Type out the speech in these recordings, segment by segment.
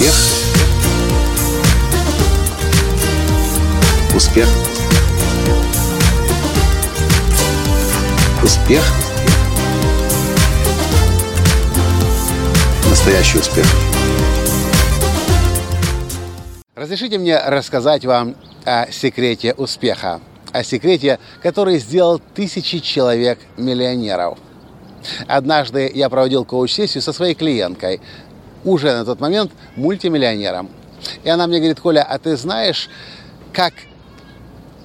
Успех. Успех. Успех. Настоящий успех. Разрешите мне рассказать вам о секрете успеха. О секрете, который сделал тысячи человек миллионеров. Однажды я проводил коуч-сессию со своей клиенткой, уже на тот момент мультимиллионером. И она мне говорит, Коля, а ты знаешь, как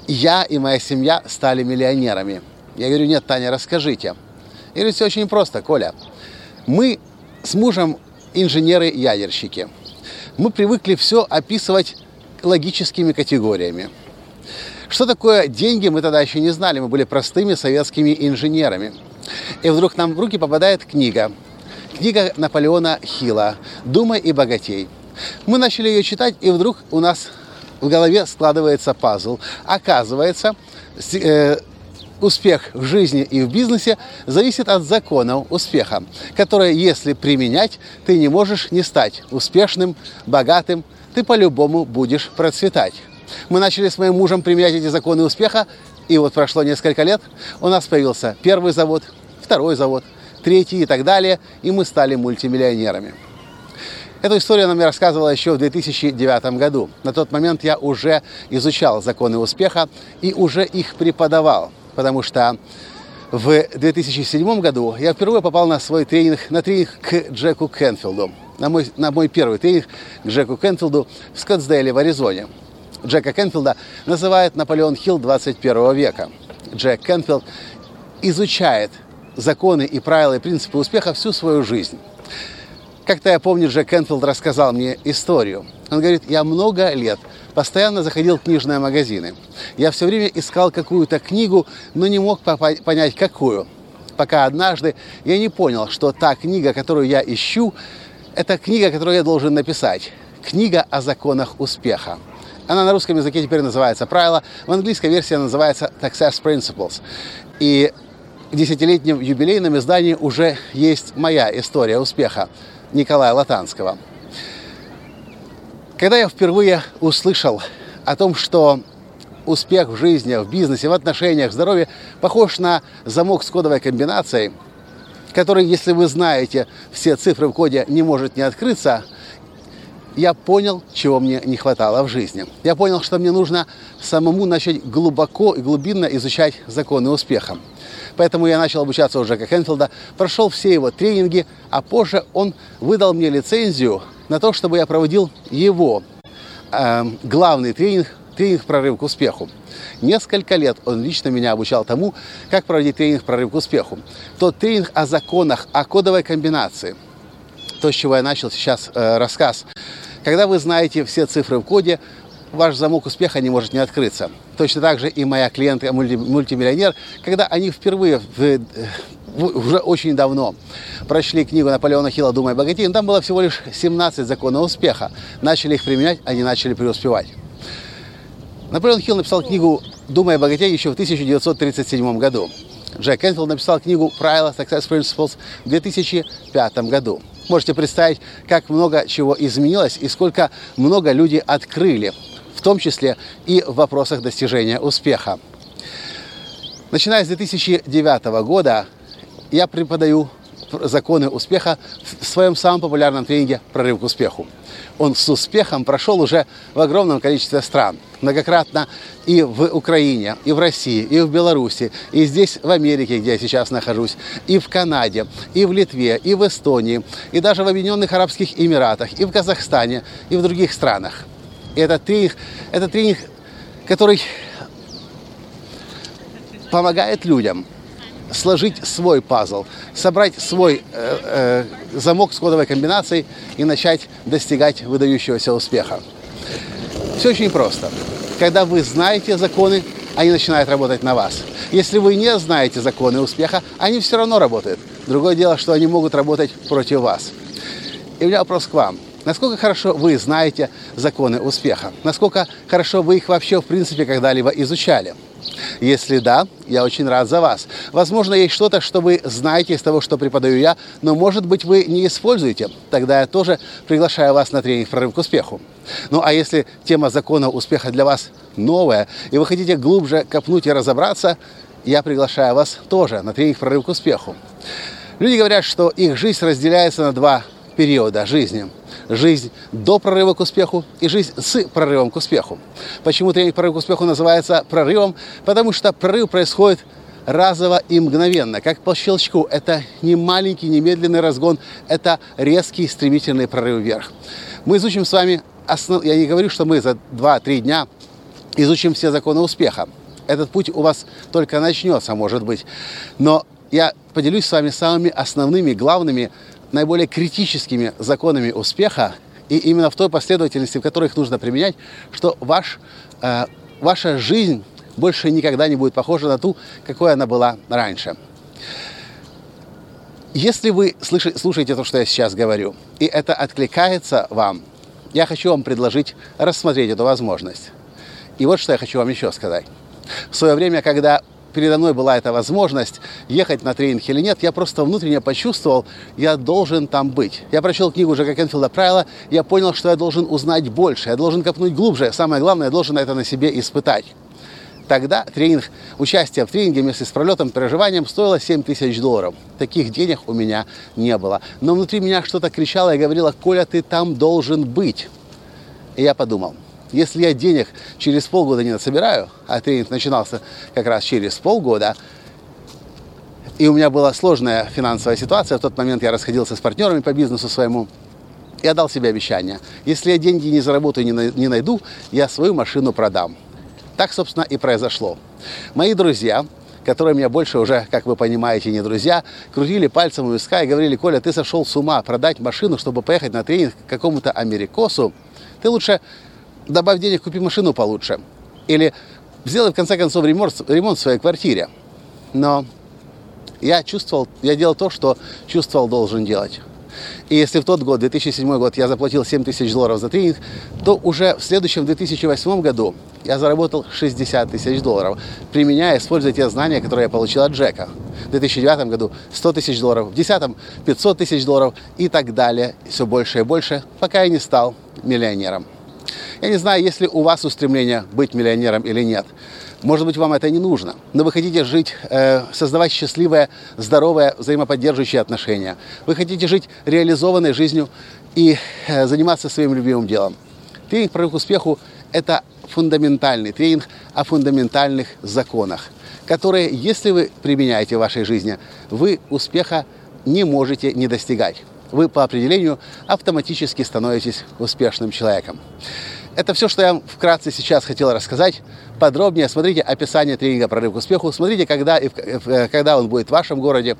я и моя семья стали миллионерами? Я говорю, нет, Таня, расскажите. Я говорю, все очень просто, Коля. Мы с мужем инженеры-ядерщики. Мы привыкли все описывать логическими категориями. Что такое деньги, мы тогда еще не знали. Мы были простыми советскими инженерами. И вдруг нам в руки попадает книга – Книга Наполеона Хилла «Думай и богатей». Мы начали ее читать, и вдруг у нас в голове складывается пазл. Оказывается, э, успех в жизни и в бизнесе зависит от законов успеха, которые, если применять, ты не можешь не стать успешным, богатым, ты по-любому будешь процветать. Мы начали с моим мужем применять эти законы успеха, и вот прошло несколько лет, у нас появился первый завод, второй завод, третий и так далее, и мы стали мультимиллионерами. Эту историю она мне рассказывала еще в 2009 году. На тот момент я уже изучал законы успеха и уже их преподавал, потому что в 2007 году я впервые попал на свой тренинг, на тренинг к Джеку Кенфилду, на мой, на мой первый тренинг к Джеку Кенфилду в Скоттсдейле в Аризоне. Джека Кенфилда называют Наполеон Хилл 21 века. Джек Кенфилд изучает законы и правила и принципы успеха всю свою жизнь. Как-то я помню, Джек Кенфилд рассказал мне историю. Он говорит, я много лет постоянно заходил в книжные магазины. Я все время искал какую-то книгу, но не мог понять, какую. Пока однажды я не понял, что та книга, которую я ищу, это книга, которую я должен написать. Книга о законах успеха. Она на русском языке теперь называется «Правила», в английской версии называется «Success Principles». И десятилетнем юбилейном издании уже есть моя история успеха Николая Латанского. Когда я впервые услышал о том, что успех в жизни, в бизнесе, в отношениях, в здоровье похож на замок с кодовой комбинацией, который, если вы знаете все цифры в коде, не может не открыться, я понял, чего мне не хватало в жизни. Я понял, что мне нужно самому начать глубоко и глубинно изучать законы успеха. Поэтому я начал обучаться у Джека Хенфилда, прошел все его тренинги, а позже он выдал мне лицензию на то, чтобы я проводил его э, главный тренинг, тренинг «Прорыв к успеху». Несколько лет он лично меня обучал тому, как проводить тренинг «Прорыв к успеху». Тот тренинг о законах, о кодовой комбинации. То, с чего я начал сейчас э, рассказ. Когда вы знаете все цифры в коде, ваш замок успеха не может не открыться. Точно так же и моя клиентка мульти, мультимиллионер, когда они впервые в, в, уже очень давно прочли книгу Наполеона Хилла «Думай богатей», там было всего лишь 17 законов успеха. Начали их применять, они начали преуспевать. Наполеон Хилл написал книгу «Думай богатей» еще в 1937 году. Джек Кенфилд написал книгу «Правила Success Principles» в 2005 году. Можете представить, как много чего изменилось и сколько много люди открыли том числе и в вопросах достижения успеха. Начиная с 2009 года я преподаю законы успеха в своем самом популярном тренинге «Прорыв к успеху». Он с успехом прошел уже в огромном количестве стран. Многократно и в Украине, и в России, и в Беларуси, и здесь, в Америке, где я сейчас нахожусь, и в Канаде, и в Литве, и в Эстонии, и даже в Объединенных Арабских Эмиратах, и в Казахстане, и в других странах. И этот тренинг, это тренинг, который помогает людям сложить свой пазл, собрать свой э, э, замок с кодовой комбинацией и начать достигать выдающегося успеха. Все очень просто. Когда вы знаете законы, они начинают работать на вас. Если вы не знаете законы успеха, они все равно работают. Другое дело, что они могут работать против вас. И у меня вопрос к вам. Насколько хорошо вы знаете законы успеха? Насколько хорошо вы их вообще, в принципе, когда-либо изучали? Если да, я очень рад за вас. Возможно, есть что-то, что вы знаете из того, что преподаю я, но, может быть, вы не используете. Тогда я тоже приглашаю вас на тренинг «Прорыв к успеху». Ну, а если тема закона успеха для вас новая, и вы хотите глубже копнуть и разобраться, я приглашаю вас тоже на тренинг «Прорыв к успеху». Люди говорят, что их жизнь разделяется на два периода жизни. Жизнь до прорыва к успеху и жизнь с прорывом к успеху. Почему тренинг «Прорыв к успеху» называется прорывом? Потому что прорыв происходит разово и мгновенно, как по щелчку. Это не маленький, немедленный разгон, это резкий, стремительный прорыв вверх. Мы изучим с вами, основ... я не говорю, что мы за 2-3 дня изучим все законы успеха. Этот путь у вас только начнется, может быть. Но я поделюсь с вами самыми основными, главными, наиболее критическими законами успеха, и именно в той последовательности, в которой их нужно применять, что ваш, э, ваша жизнь больше никогда не будет похожа на ту, какой она была раньше. Если вы слушаете то, что я сейчас говорю, и это откликается вам, я хочу вам предложить рассмотреть эту возможность. И вот что я хочу вам еще сказать. В свое время, когда передо мной была эта возможность ехать на тренинг или нет, я просто внутренне почувствовал, я должен там быть. Я прочел книгу Джека Кенфилда «Правила», я понял, что я должен узнать больше, я должен копнуть глубже, самое главное, я должен это на себе испытать. Тогда тренинг, участие в тренинге вместе с пролетом, проживанием стоило 7 тысяч долларов. Таких денег у меня не было. Но внутри меня что-то кричало и говорило, Коля, ты там должен быть. И я подумал, если я денег через полгода не насобираю, а тренинг начинался как раз через полгода, и у меня была сложная финансовая ситуация, в тот момент я расходился с партнерами по бизнесу своему, я дал себе обещание, если я деньги не заработаю, не найду, я свою машину продам. Так, собственно, и произошло. Мои друзья, которые меня больше уже, как вы понимаете, не друзья, крутили пальцем у виска и говорили, Коля, ты сошел с ума продать машину, чтобы поехать на тренинг к какому-то америкосу. Ты лучше добавь денег, купи машину получше. Или сделай, в конце концов, ремонт, ремонт в своей квартире. Но я чувствовал, я делал то, что чувствовал должен делать. И если в тот год, 2007 год, я заплатил 7 тысяч долларов за тренинг, то уже в следующем 2008 году я заработал 60 тысяч долларов, применяя, используя те знания, которые я получил от Джека. В 2009 году 100 тысяч долларов, в 2010 500 тысяч долларов и так далее, все больше и больше, пока я не стал миллионером. Я не знаю, есть ли у вас устремление быть миллионером или нет. Может быть, вам это не нужно, но вы хотите жить, э, создавать счастливое, здоровое, взаимоподдерживающее отношения. Вы хотите жить реализованной жизнью и э, заниматься своим любимым делом. Тренинг «Прорыв успеху» – это фундаментальный тренинг о фундаментальных законах, которые, если вы применяете в вашей жизни, вы успеха не можете не достигать вы по определению автоматически становитесь успешным человеком. Это все, что я вкратце сейчас хотел рассказать. Подробнее смотрите описание тренинга «Прорыв к успеху». Смотрите, когда, и э, когда он будет в вашем городе,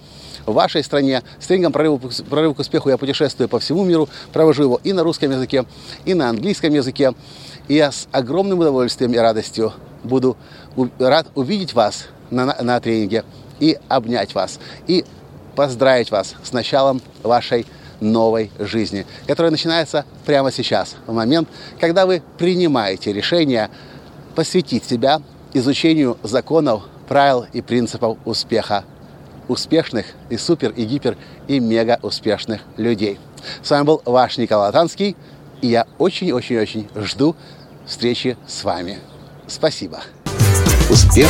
в вашей стране. С тренингом «Прорыв, «Прорыв к успеху» я путешествую по всему миру, провожу его и на русском языке, и на английском языке. И я с огромным удовольствием и радостью буду рад увидеть вас на, на тренинге и обнять вас, и поздравить вас с началом вашей новой жизни, которая начинается прямо сейчас, в момент, когда вы принимаете решение посвятить себя изучению законов, правил и принципов успеха успешных и супер, и гипер, и мега успешных людей. С вами был ваш Николай Танский, и я очень-очень-очень жду встречи с вами. Спасибо. Успех.